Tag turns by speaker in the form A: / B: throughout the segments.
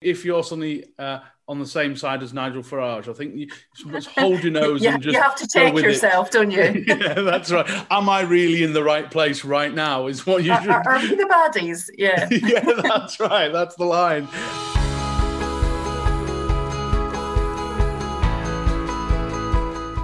A: if you're suddenly uh, on the same side as Nigel Farage, I think you just hold your nose
B: yeah,
A: and just
B: you have to check yourself,
A: it.
B: don't you?
A: yeah, that's right. Am I really in the right place right now? Is what you uh, uh, should.
B: Uh, are, are we the baddies? Yeah.
A: yeah, that's right. That's the line.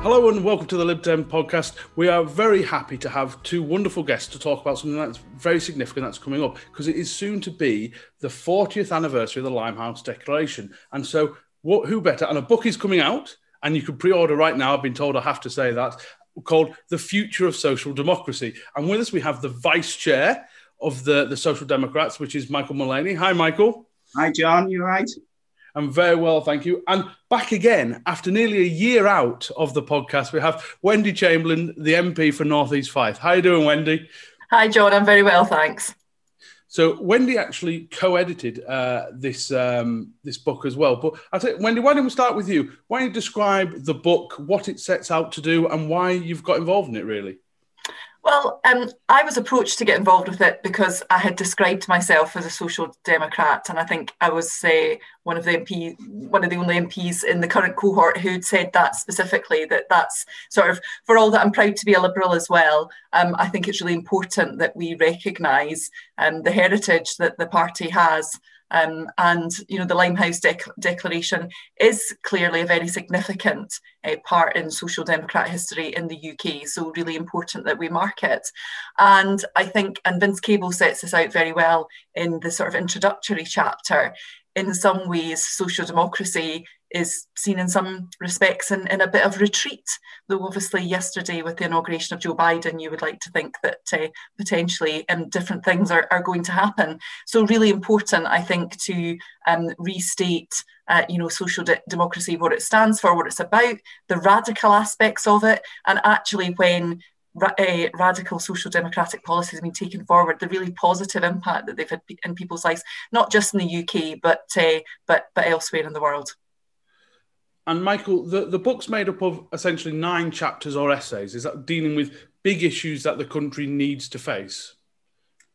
A: Hello and welcome to the Lib Dem podcast. We are very happy to have two wonderful guests to talk about something that's very significant that's coming up because it is soon to be the 40th anniversary of the Limehouse Declaration. And so, what, who better? And a book is coming out, and you can pre order right now. I've been told I have to say that, called The Future of Social Democracy. And with us, we have the vice chair of the, the Social Democrats, which is Michael Mullaney. Hi, Michael.
C: Hi, John. You right?
A: I'm very well, thank you. And back again after nearly a year out of the podcast, we have Wendy Chamberlain, the MP for North East Fife. How are you doing, Wendy?
B: Hi, John. I'm very well, thanks.
A: So Wendy actually co-edited uh, this um, this book as well. But I think Wendy, why don't we start with you? Why don't you describe the book, what it sets out to do, and why you've got involved in it? Really.
B: Well, um, I was approached to get involved with it because I had described myself as a social democrat, and I think I was one of the MP, one of the only MPs in the current cohort who'd said that specifically. That that's sort of for all that I'm proud to be a liberal as well. Um, I think it's really important that we recognise um, the heritage that the party has um, and you know the Limehouse Declaration is clearly a very significant uh, part in social democrat history in the UK. So really important that we mark it. And I think, and Vince Cable sets this out very well in the sort of introductory chapter. In some ways, social democracy is seen in some respects in, in a bit of retreat. Though obviously yesterday with the inauguration of Joe Biden, you would like to think that uh, potentially um, different things are, are going to happen. So really important, I think, to um, restate uh, you know, social de- democracy, what it stands for, what it's about, the radical aspects of it, and actually when ra- uh, radical social democratic policies have been taken forward, the really positive impact that they've had in people's lives, not just in the UK, but uh, but but elsewhere in the world.
A: And Michael, the, the book's made up of essentially nine chapters or essays. Is that dealing with big issues that the country needs to face?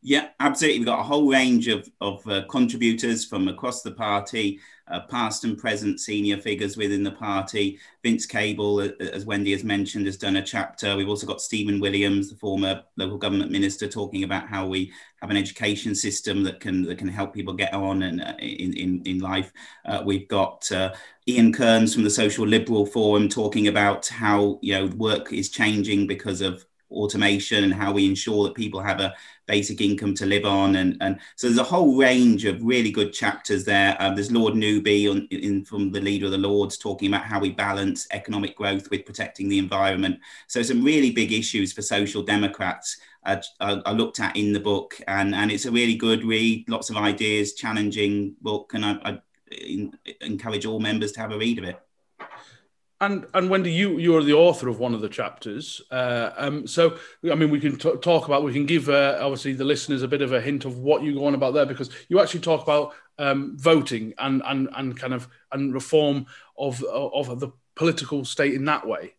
C: Yeah, absolutely. We've got a whole range of, of uh, contributors from across the party, uh, past and present senior figures within the party. Vince Cable, uh, as Wendy has mentioned, has done a chapter. We've also got Stephen Williams, the former local government minister, talking about how we have an education system that can that can help people get on and uh, in, in in life. Uh, we've got uh, Ian Kearns from the Social Liberal Forum talking about how you know work is changing because of automation and how we ensure that people have a basic income to live on. And, and so there's a whole range of really good chapters there. Um, there's Lord Newby on, in, from the leader of the Lords talking about how we balance economic growth with protecting the environment. So some really big issues for social democrats. I, looked at in the book, and, and it's a really good read. Lots of ideas, challenging book, and I, I in, encourage all members to have a read of it.
A: And and Wendy, you you're the author of one of the chapters. Uh, um, so I mean, we can t- talk about. We can give uh, obviously the listeners a bit of a hint of what you go on about there because you actually talk about um, voting and and and kind of and reform of of the political state in that way.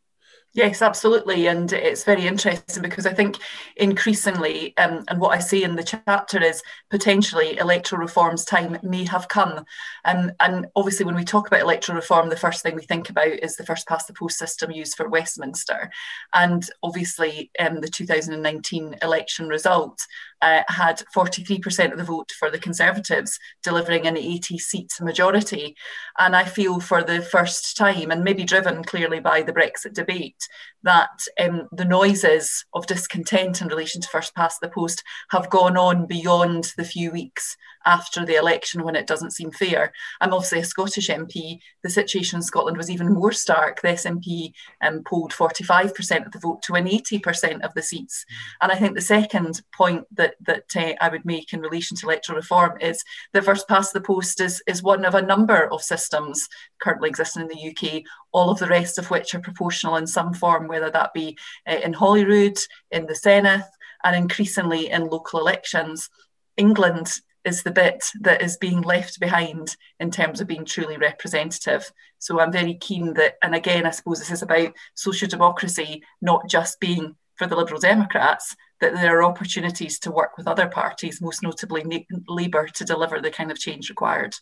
B: Yes, absolutely. And it's very interesting because I think increasingly, um, and what I say in the chapter is potentially electoral reform's time may have come. Um, and obviously, when we talk about electoral reform, the first thing we think about is the first past the post system used for Westminster. And obviously, um, the 2019 election result uh, had 43% of the vote for the Conservatives, delivering an 80 seat majority. And I feel for the first time, and maybe driven clearly by the Brexit debate, that um, the noises of discontent in relation to first past the post have gone on beyond the few weeks after the election when it doesn't seem fair. I'm obviously a Scottish MP. The situation in Scotland was even more stark. The SNP um, polled 45% of the vote to win 80% of the seats. And I think the second point that, that uh, I would make in relation to electoral reform is that first past the post is, is one of a number of systems currently existing in the UK, all of the rest of which are proportional in some form, whether that be uh, in Holyrood, in the Senedd, and increasingly in local elections. England is the bit that is being left behind in terms of being truly representative. So I'm very keen that, and again, I suppose this is about social democracy not just being for the Liberal Democrats, that there are opportunities to work with other parties, most notably Labour, to deliver the kind of change required.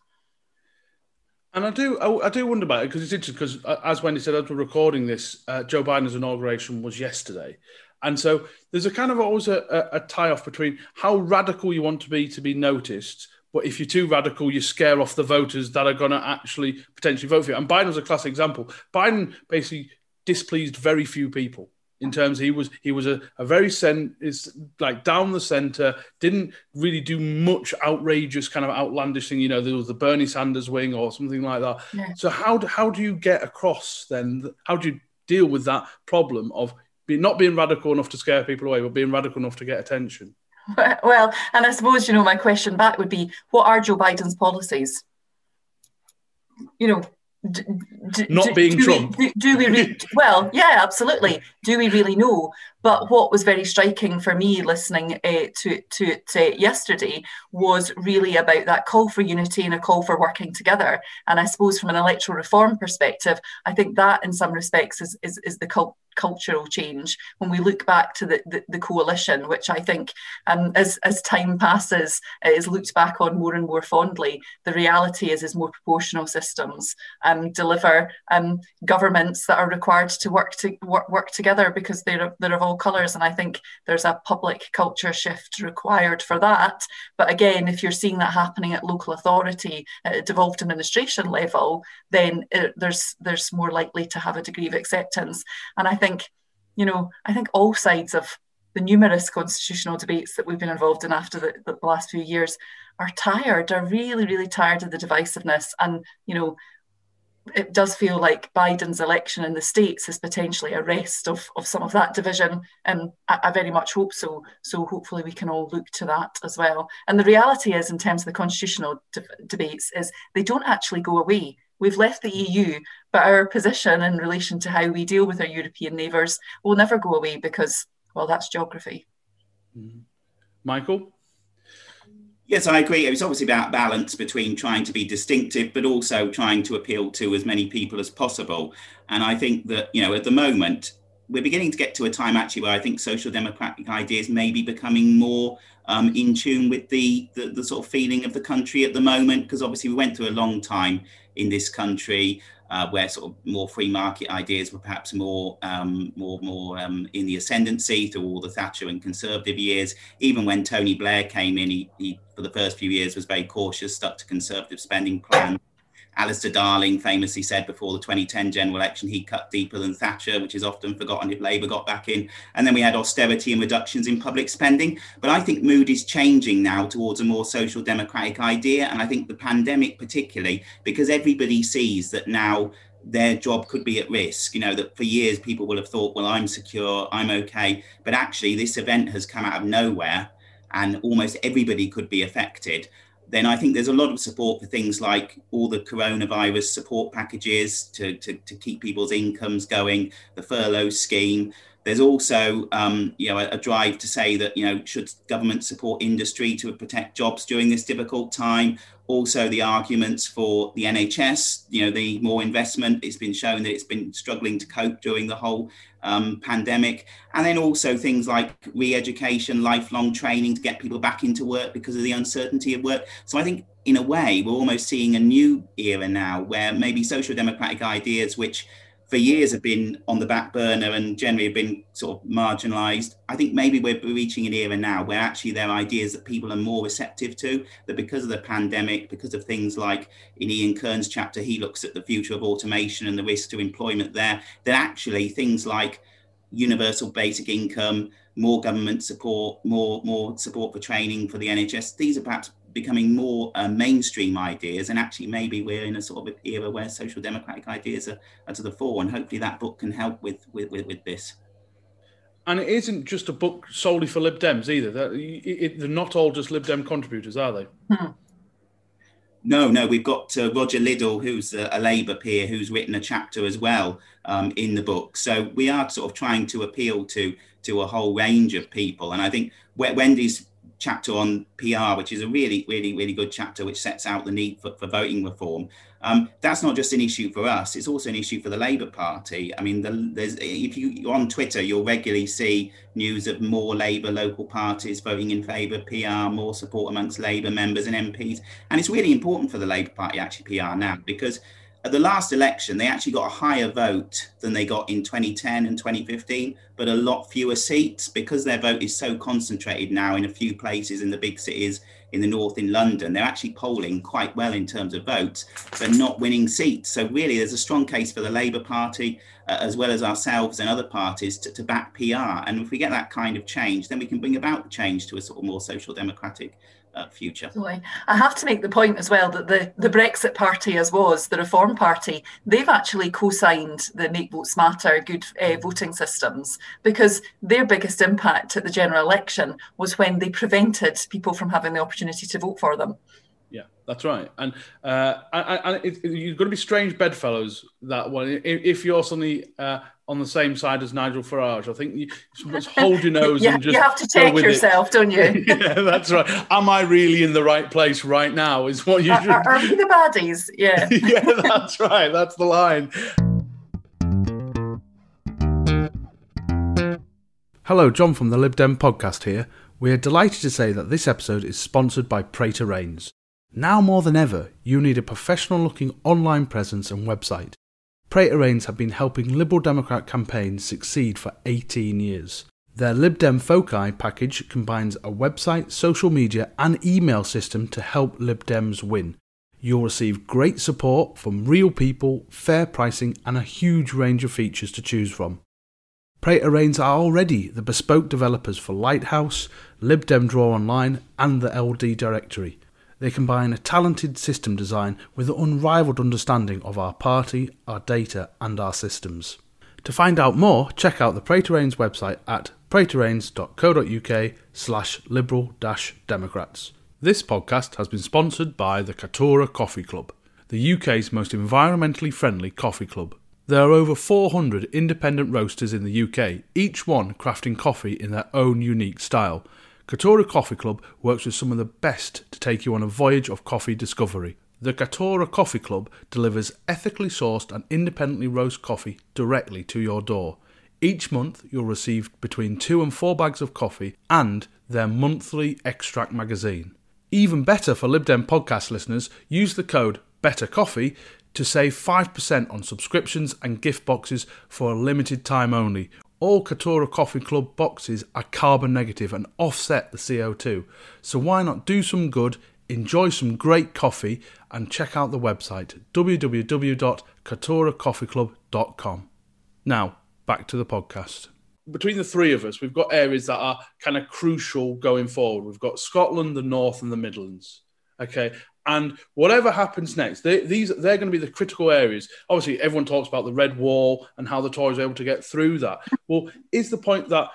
A: And I do, I, I do wonder about it because it's interesting because, uh, as Wendy said, as we're recording this, uh, Joe Biden's inauguration was yesterday, and so there's a kind of always a, a, a tie off between how radical you want to be to be noticed, but if you're too radical, you scare off the voters that are going to actually potentially vote for you. And Biden was a classic example. Biden basically displeased very few people in terms he was he was a, a very cent is like down the center didn't really do much outrageous kind of outlandish thing you know there was the bernie sanders wing or something like that yeah. so how do, how do you get across then how do you deal with that problem of not being radical enough to scare people away but being radical enough to get attention
B: well and i suppose you know my question back would be what are joe biden's policies you know
A: not being
B: do
A: Trump.
B: We, do, do, we? Re- well, yeah, absolutely. Do we really know? But what was very striking for me listening uh, to to to yesterday was really about that call for unity and a call for working together. And I suppose from an electoral reform perspective, I think that in some respects is is, is the cult cultural change when we look back to the, the, the coalition, which I think um, as, as time passes is looked back on more and more fondly. The reality is is more proportional systems um, deliver um, governments that are required to work to work, work together because they're, they're colours. And I think there's a public culture shift required for that. But again, if you're seeing that happening at local authority, at devolved administration level, then it, there's there's more likely to have a degree of acceptance. And I think think, you know, I think all sides of the numerous constitutional debates that we've been involved in after the, the last few years are tired, are really, really tired of the divisiveness. And, you know, it does feel like Biden's election in the States is potentially a rest of, of some of that division. And I, I very much hope so. So hopefully we can all look to that as well. And the reality is, in terms of the constitutional de- debates, is they don't actually go away. We've left the EU, but our position in relation to how we deal with our European neighbours will never go away because, well, that's geography.
A: Mm-hmm. Michael?
C: Yes, I agree. It's obviously about balance between trying to be distinctive, but also trying to appeal to as many people as possible. And I think that, you know, at the moment, we're beginning to get to a time actually where I think social democratic ideas may be becoming more um, in tune with the, the, the sort of feeling of the country at the moment, because obviously we went through a long time in this country uh, where sort of more free market ideas were perhaps more um, more more um, in the ascendancy through all the Thatcher and Conservative years. Even when Tony Blair came in, he, he for the first few years was very cautious, stuck to Conservative spending plans. Alistair Darling famously said before the 2010 general election he cut deeper than Thatcher, which is often forgotten if Labour got back in. And then we had austerity and reductions in public spending. But I think mood is changing now towards a more social democratic idea. And I think the pandemic, particularly, because everybody sees that now their job could be at risk. You know, that for years people will have thought, well, I'm secure, I'm okay. But actually, this event has come out of nowhere and almost everybody could be affected then I think there's a lot of support for things like all the coronavirus support packages to, to, to keep people's incomes going, the furlough scheme. There's also, um, you know, a, a, drive to say that, you know, should government support industry to protect jobs during this difficult time? Also, the arguments for the NHS, you know, the more investment. It's been shown that it's been struggling to cope during the whole um, pandemic. And then also things like re education, lifelong training to get people back into work because of the uncertainty of work. So I think, in a way, we're almost seeing a new era now where maybe social democratic ideas, which for years have been on the back burner and generally have been sort of marginalized. I think maybe we're reaching an era now where actually there are ideas that people are more receptive to, that because of the pandemic, because of things like in Ian Kearns' chapter, he looks at the future of automation and the risk to employment there, that actually things like universal basic income, more government support, more, more support for training for the NHS, these are perhaps becoming more uh, mainstream ideas and actually maybe we're in a sort of era where social democratic ideas are, are to the fore and hopefully that book can help with with, with, with this
A: and it isn't just a book solely for lib dems either they're, not all just lib dem contributors are they hmm.
C: No, no, we've got uh, Roger Liddle, who's a, a, Labour peer, who's written a chapter as well um, in the book. So we are sort of trying to appeal to to a whole range of people, and I think Wendy's chapter on PR, which is a really, really, really good chapter, which sets out the need for, for voting reform. Um, that's not just an issue for us; it's also an issue for the Labour Party. I mean, the, there's if you on Twitter, you'll regularly see news of more Labour local parties voting in favour of PR, more support amongst Labour members and MPs, and it's really important for the Labour Party actually PR now because at the last election, they actually got a higher vote than they got in 2010 and 2015, but a lot fewer seats because their vote is so concentrated now in a few places in the big cities in the north in London. They're actually polling quite well in terms of votes, but not winning seats. So, really, there's a strong case for the Labour Party, as well as ourselves and other parties, to, to back PR. And if we get that kind of change, then we can bring about the change to a sort of more social democratic uh, future.
B: I have to make the point as well that the, the Brexit Party, as was the Reform Party, they've actually co signed the Make Votes Matter good uh, voting systems because their biggest impact at the general election was when they prevented people from having the opportunity to vote for them.
A: Yeah, that's right. And uh, and, and it, you've got to be strange bedfellows that one. If you're suddenly uh, on the same side as Nigel Farage. I think you just hold your nose
B: yeah,
A: and just
B: you have to check yourself,
A: it.
B: don't you?
A: yeah, that's right. Am I really in the right place right now? Is what you.
B: Are, are we the baddies? Yeah.
A: yeah, that's right. That's the line. Hello, John from the Lib Dem podcast here. We are delighted to say that this episode is sponsored by Prater Raines. Now more than ever, you need a professional looking online presence and website. Prater Raines have been helping Liberal Democrat campaigns succeed for 18 years. Their Lib Dem Foci package combines a website, social media, and email system to help Lib Dems win. You'll receive great support from real people, fair pricing, and a huge range of features to choose from. Prater Raines are already the bespoke developers for Lighthouse, Lib Dem Draw Online, and the LD Directory. They combine a talented system design with an unrivaled understanding of our party, our data, and our systems. To find out more, check out the Prater Raines website at praterraines.co.uk slash liberal democrats. This podcast has been sponsored by the Caturra Coffee Club, the UK's most environmentally friendly coffee club. There are over 400 independent roasters in the UK, each one crafting coffee in their own unique style – Caturra Coffee Club works with some of the best to take you on a voyage of coffee discovery. The Caturra Coffee Club delivers ethically sourced and independently roast coffee directly to your door. Each month, you'll receive between two and four bags of coffee and their monthly extract magazine. Even better for LibDem podcast listeners, use the code BETTERCOFFEE to save 5% on subscriptions and gift boxes for a limited time only all Caturra Coffee Club boxes are carbon negative and offset the CO2. So why not do some good, enjoy some great coffee, and check out the website www.caturracoffeeclub.com. Now, back to the podcast. Between the three of us, we've got areas that are kind of crucial going forward. We've got Scotland, the North, and the Midlands. Okay, and whatever happens next, they, these they're going to be the critical areas. Obviously, everyone talks about the red wall and how the Tories are able to get through that. Well, is the point that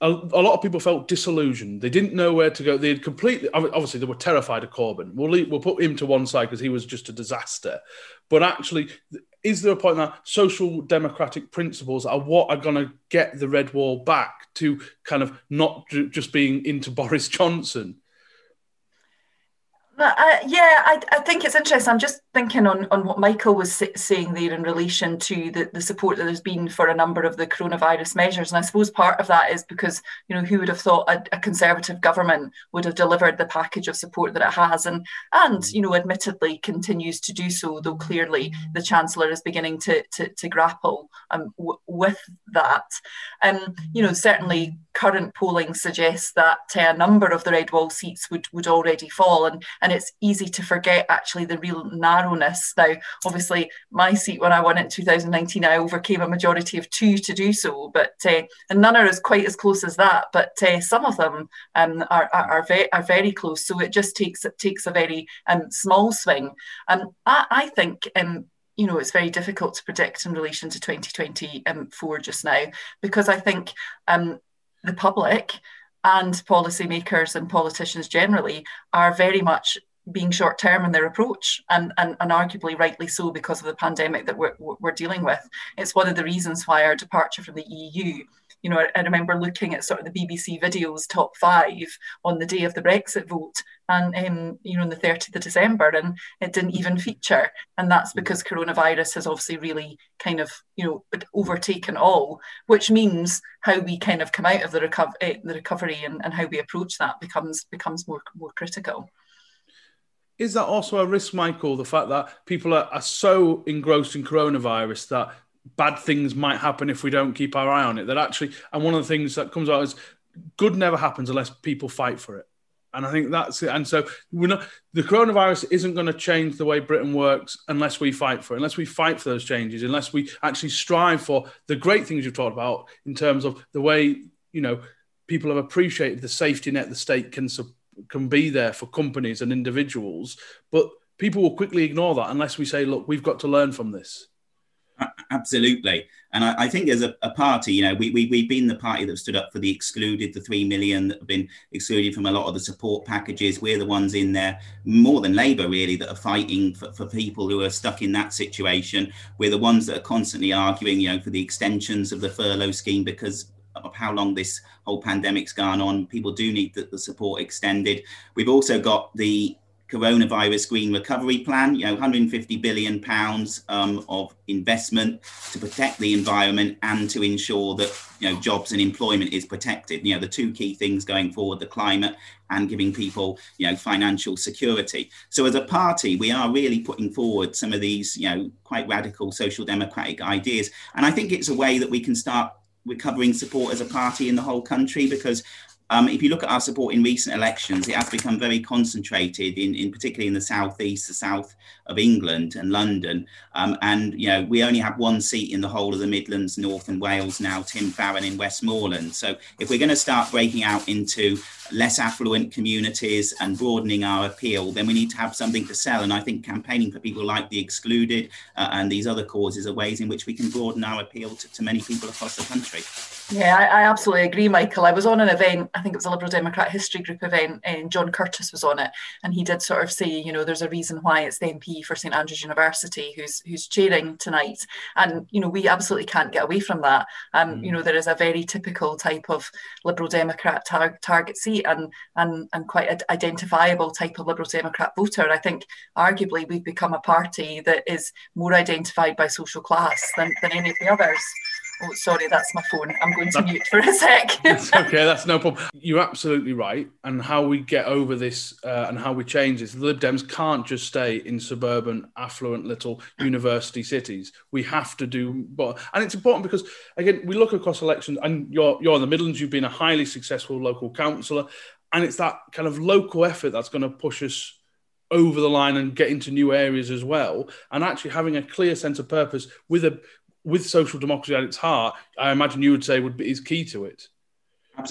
A: a, a, lot of people felt disillusioned. They didn't know where to go. They had completely, obviously, they were terrified of Corbyn. We'll, leave, we'll put him to one side because he was just a disaster. But actually, is there a point that social democratic principles are what are going to get the red wall back to kind of not just being into Boris Johnson?
B: Uh, yeah, I, I, think it's interesting. I'm just thinking on, on what Michael was saying there in relation to the, the support that there's been for a number of the coronavirus measures. And I suppose part of that is because, you know, who would have thought a, a Conservative government would have delivered the package of support that it has and, and you know, admittedly continues to do so, though clearly the Chancellor is beginning to, to, to grapple um, w- with that. Um, you know, certainly current polling suggests that uh, a number of the red wall seats would, would already fall. And, and it's easy to forget actually the real narrowness. Now, obviously, my seat when I won it in 2019, I overcame a majority of two to do so, but uh, and none are as quite as close as that. But uh, some of them um, are, are, are, very, are very close. So it just takes it takes a very um, small swing. Um, I, I think um, you know, it's very difficult to predict in relation to 2024 just now because I think um, the public and policymakers and politicians generally are very much being short term in their approach and, and, and arguably rightly so because of the pandemic that we're, we're dealing with. It's one of the reasons why our departure from the EU you know, I, remember looking at sort of the BBC videos top five on the day of the Brexit vote, and um, you know, on the 30th of December, and it didn't even feature. And that's because coronavirus has obviously really kind of, you know, overtaken all, which means how we kind of come out of the, reco- uh, the recovery and, and how we approach that becomes becomes more more critical.
A: Is that also a risk, Michael? The fact that people are, are so engrossed in coronavirus that bad things might happen if we don't keep our eye on it. That actually, and one of the things that comes out is good never happens unless people fight for it. And I think that's it. And so we're not, the coronavirus isn't going to change the way Britain works unless we fight for it, unless we fight for those changes, unless we actually strive for the great things you've talked about in terms of the way, you know, people have appreciated the safety net the state can can be there for companies and individuals. But people will quickly ignore that unless we say, look, we've got to learn from this.
C: Absolutely. And I, I think as a, a, party, you know, we, we, we've been the party that stood up for the excluded, the 3 million that have been excluded from a lot of the support packages. We're the ones in there, more than Labour, really, that are fighting for, for people who are stuck in that situation. We're the ones that are constantly arguing, you know, for the extensions of the furlough scheme because of how long this whole pandemic's gone on. People do need the, the support extended. We've also got the coronavirus green recovery plan, you know, 150 billion pounds um, of investment to protect the environment and to ensure that you know jobs and employment is protected. You know, the two key things going forward: the climate and giving people you know financial security. So, as a party, we are really putting forward some of these you know quite radical social democratic ideas, and I think it's a way that we can start recovering support as a party in the whole country because um, if you look at our support in recent elections, it has become very concentrated in, in particularly in the southeast, the south of England and London. Um, and you know, we only have one seat in the whole of the Midlands, North and Wales now, Tim Farron in Westmorland. So if we're going to start breaking out into less affluent communities and broadening our appeal, then we need to have something to sell. And I think campaigning for people like the excluded uh, and these other causes are ways in which we can broaden our appeal to, to many people across the country.
B: Yeah, I, I, absolutely agree, Michael. I was on an event, I think it was a Liberal Democrat History Group event, and John Curtice was on it, and he did sort of say, you know, there's a reason why it's the MP for St Andrews University who's who's chairing tonight, and you know, we absolutely can't get away from that. Um, mm. you know, there is a very typical type of Liberal Democrat tar- target seat, and and and quite an identifiable type of Liberal Democrat voter. I think arguably we've become a party that is more identified by social class than, than any of the others. Oh, sorry, that's my phone. I'm going to mute for a sec.
A: okay, that's no problem. You're absolutely right. And how we get over this uh, and how we change this, the Lib Dems can't just stay in suburban, affluent little university cities. We have to do, but and it's important because again, we look across elections, and you're you're in the Midlands. You've been a highly successful local councillor, and it's that kind of local effort that's going to push us over the line and get into new areas as well and actually having a clear sense of purpose with a with social democracy at its heart, I imagine you would say would be is key to it.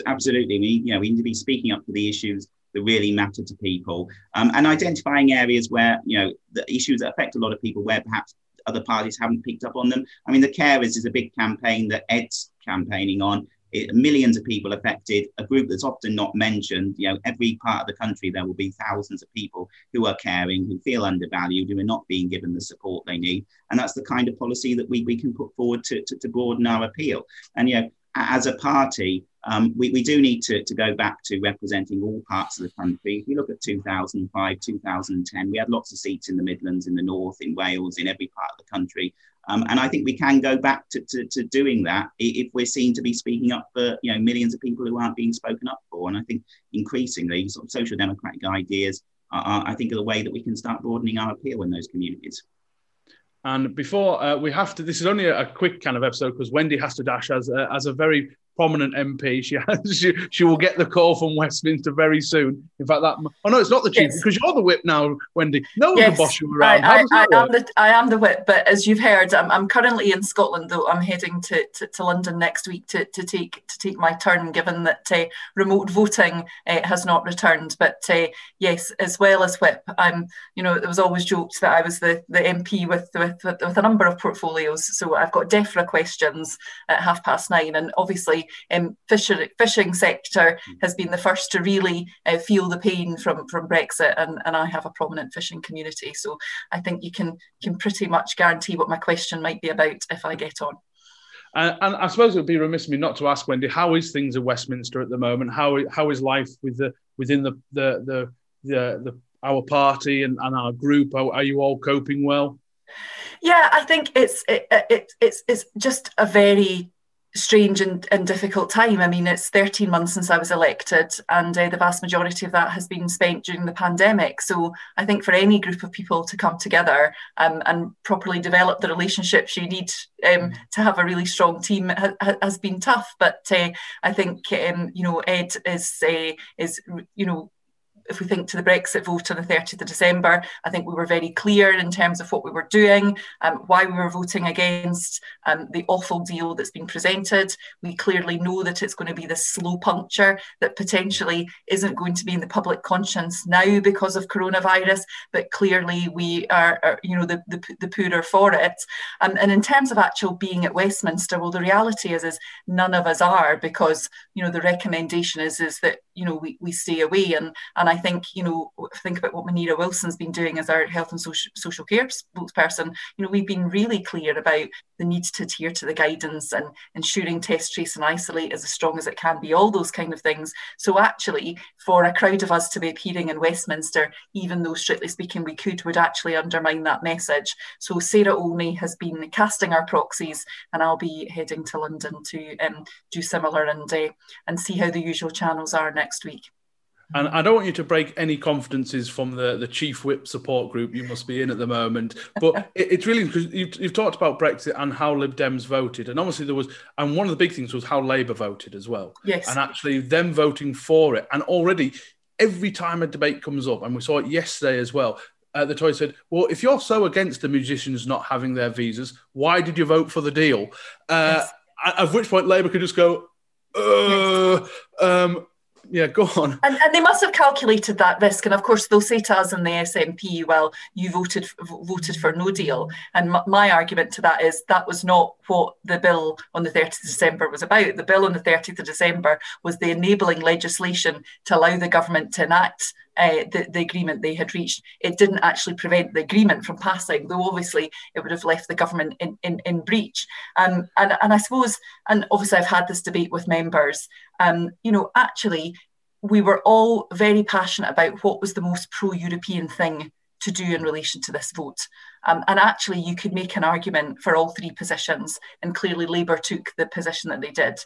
C: Absolutely, we you know we need to be speaking up for the issues that really matter to people, um, and identifying areas where you know the issues that affect a lot of people, where perhaps other parties haven't picked up on them. I mean, the carers is a big campaign that Ed's campaigning on, it, millions of people affected, a group that's often not mentioned. You know, every part of the country, there will be thousands of people who are caring, who feel undervalued, who are not being given the support they need. And that's the kind of policy that we, we can put forward to, to, to broaden our appeal. And, you know, as a party, um, we, we do need to, to go back to representing all parts of the country. If you look at 2005, 2010, we had lots of seats in the Midlands, in the North, in Wales, in every part of the country. Um, and I think we can go back to, to, to, doing that if we're seen to be speaking up for you know millions of people who aren't being spoken up for. And I think increasingly, sort of social democratic ideas are, I think, are the way that we can start broadening our appeal in those communities.
A: And before uh, we have to, this is only a, quick kind of episode because Wendy has to dash as a, as a very prominent MP. She has, she, she will get the call from Westminster very soon. In fact, that oh no, it's not the chief yes. because you're the whip now, Wendy. No one's yes, boss you around.
B: I, I, I am the I am the whip, but as you've heard, I'm, I'm currently in Scotland. Though I'm heading to, to, to London next week to, to take to take my turn, given that uh, remote voting uh, has not returned. But uh, yes, as well as whip, I'm you know there was always joked that I was the, the MP with, with with with a number of portfolios. So I've got DEFRA questions at half past nine, and obviously um, fishing, fishing sector hmm. has been the first to really uh, feel the pain from, from Brexit, and, and I have a prominent fishing community. So I think you can can pretty much guarantee what my question might be about if I get on.
A: And, and, I suppose it would be remiss of me not to ask Wendy, how is things at Westminster at the moment? How how is life with the within the the the, the, the our party and, and our group? Are, are you all coping well?
B: Yeah, I think it's it, it, it's it's just a very strange and, and difficult time. I mean, it's 13 months since I was elected, and uh, the vast majority of that has been spent during the pandemic. So I think for any group of people to come together um, and properly develop the relationships you need um, to have a really strong team ha- has been tough. But uh, I think um, you know Ed is uh, is you know if we think to the Brexit vote on the 30th of December, I think we were very clear in terms of what we were doing, um, why we were voting against um, the awful deal that's been presented. We clearly know that it's going to be the slow puncture that potentially isn't going to be in the public conscience now because of coronavirus, but clearly we are, are you know, the, the, the poorer for it. Um, and in terms of actual being at Westminster, well, the reality is, is none of us are because, you know, the recommendation is, is that, you know, we, we stay away. And, and I I think, you know, think about what Munira Wilson's been doing as our health and social, social care spokesperson. You know, we've been really clear about the need to adhere to the guidance and ensuring test, trace, and isolate is as strong as it can be, all those kind of things. So, actually, for a crowd of us to be appearing in Westminster, even though strictly speaking we could, would actually undermine that message. So, Sarah Olney has been casting our proxies, and I'll be heading to London to um, do similar and uh, and see how the usual channels are next week.
A: And I don't want you to break any confidences from the, the chief whip support group you must be in at the moment. But it, it's really because you've, you've, talked about Brexit and how Lib Dems voted. And obviously, there was, and one of the big things was how Labour voted as well.
B: Yes.
A: And actually, them voting for it. And already, every time a debate comes up, and we saw it yesterday as well, uh, the Tories said, "Well, if you're so against the musicians not having their visas, why did you vote for the deal?" Uh, yes. At which point, Labour could just go, uh, um, yeah, go on.
B: And, and, they must have calculated that risk, and of course they'll say to us in the SNP, "Well, you voted voted for no deal." And m- my argument to that is that was not what the bill on the 30th of December was about. The bill on the 30th of December was the enabling legislation to allow the government to enact uh, the, the agreement they had reached. It didn't actually prevent the agreement from passing, though obviously it would have left the government in, in, in breach. Um, and, and I suppose, and obviously I've had this debate with members, um, you know, actually we were all very passionate about what was the most pro-European thing to do in relation to this vote. Um, and actually, you could make an argument for all three positions, and clearly Labour took the position that they did.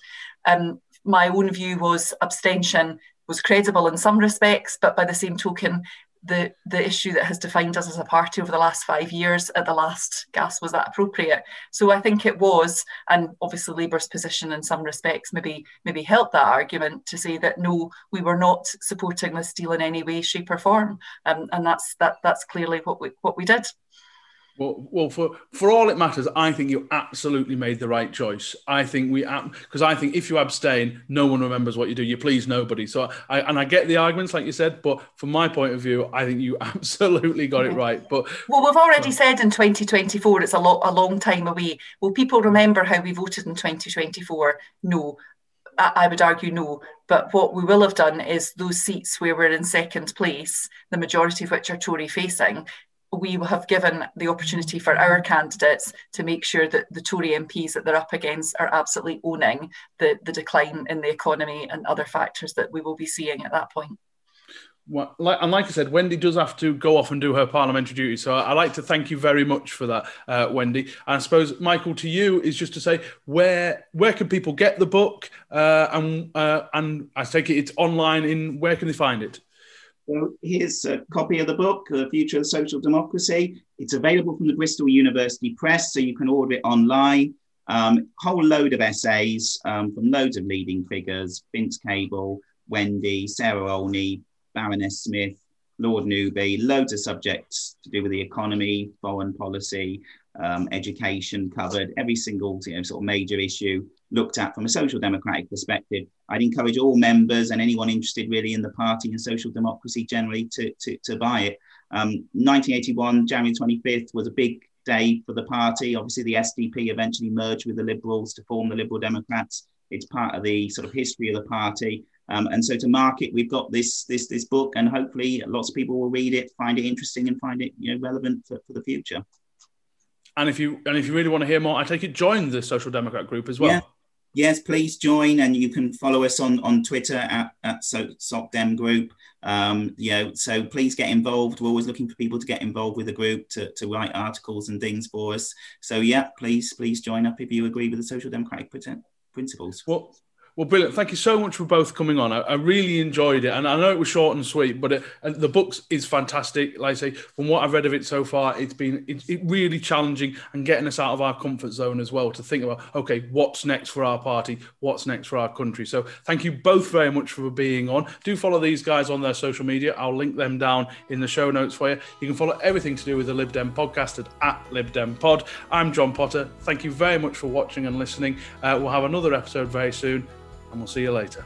B: Um, my own view was abstention was credible in some respects, but by the same token, the the issue that has defined us as a party over the last five years at the last gas was that appropriate? So i think it was and obviously labour's position in some respects maybe maybe helped that argument to say that no we were not supporting this deal in any way shape or form. Um, and that's that that's clearly what we what we did
A: well, well, for for all it matters, I think you absolutely made the right choice. I think we because I think if you abstain, no one remembers what you do. You please nobody. So I and I get the arguments, like you said, but from my point of view, I think you absolutely got it right. But
B: well, we've already said in 2024 it's a lot a long time away. Will people remember how we voted in 2024? No. I would argue no. But what we will have done is those seats where we're in second place, the majority of which are Tory facing, we have given the opportunity for our candidates to make sure that the Tory MPs that they're up against are absolutely owning the, the decline in the economy and other factors that we will be seeing at that point.
A: Well, and like I said, Wendy does have to go off and do her parliamentary duty. So I'd like to thank you very much for that, uh, Wendy. And I suppose, Michael, to you is just to say where where can people get the book? Uh, and uh, and I take it it's online. In where can they find it?
C: So here's a copy of the book, The Future of Social Democracy. It's available from the Bristol University Press, so you can order it online. Um, whole load of essays um, from loads of leading figures, Vince Cable, Wendy, Sarah Olney, Baroness Smith, Lord Newby, loads of subjects to do with the economy, foreign policy, um, education covered, every single you know, sort of major issue looked at from a social democratic perspective. I'd encourage all members and anyone interested really in the party and social democracy generally to, to, to buy it. Um, 1981, January 25th, was a big day for the party. Obviously, the SDP eventually merged with the Liberals to form the Liberal Democrats. It's part of the sort of history of the party. Um, and so to mark it, we've got this this this book, and hopefully lots of people will read it, find it interesting, and find it you know relevant for, for the future.
A: And if you and if you really want to hear more, I take it join the Social Democrat group as well.
C: Yeah. Yes, please join, and you can follow us on on Twitter at at so, SocDem Group. Um, you know, so please get involved. We're always looking for people to get involved with the group to, to write articles and things for us. So yeah, please please join up if you agree with the social democratic principles.
A: Well, well, brilliant. Thank you so much for both coming on. I, I really enjoyed it. And I know it was short and sweet, but it, the book is fantastic. Like I say, from what I've read of it so far, it's been it, it really challenging and getting us out of our comfort zone as well to think about, okay, what's next for our party? What's next for our country? So thank you both very much for being on. Do follow these guys on their social media. I'll link them down in the show notes for you. You can follow everything to do with the Lib Dem podcast at, at Lib Dem Pod. I'm John Potter. Thank you very much for watching and listening. Uh, we'll have another episode very soon and we'll see you later.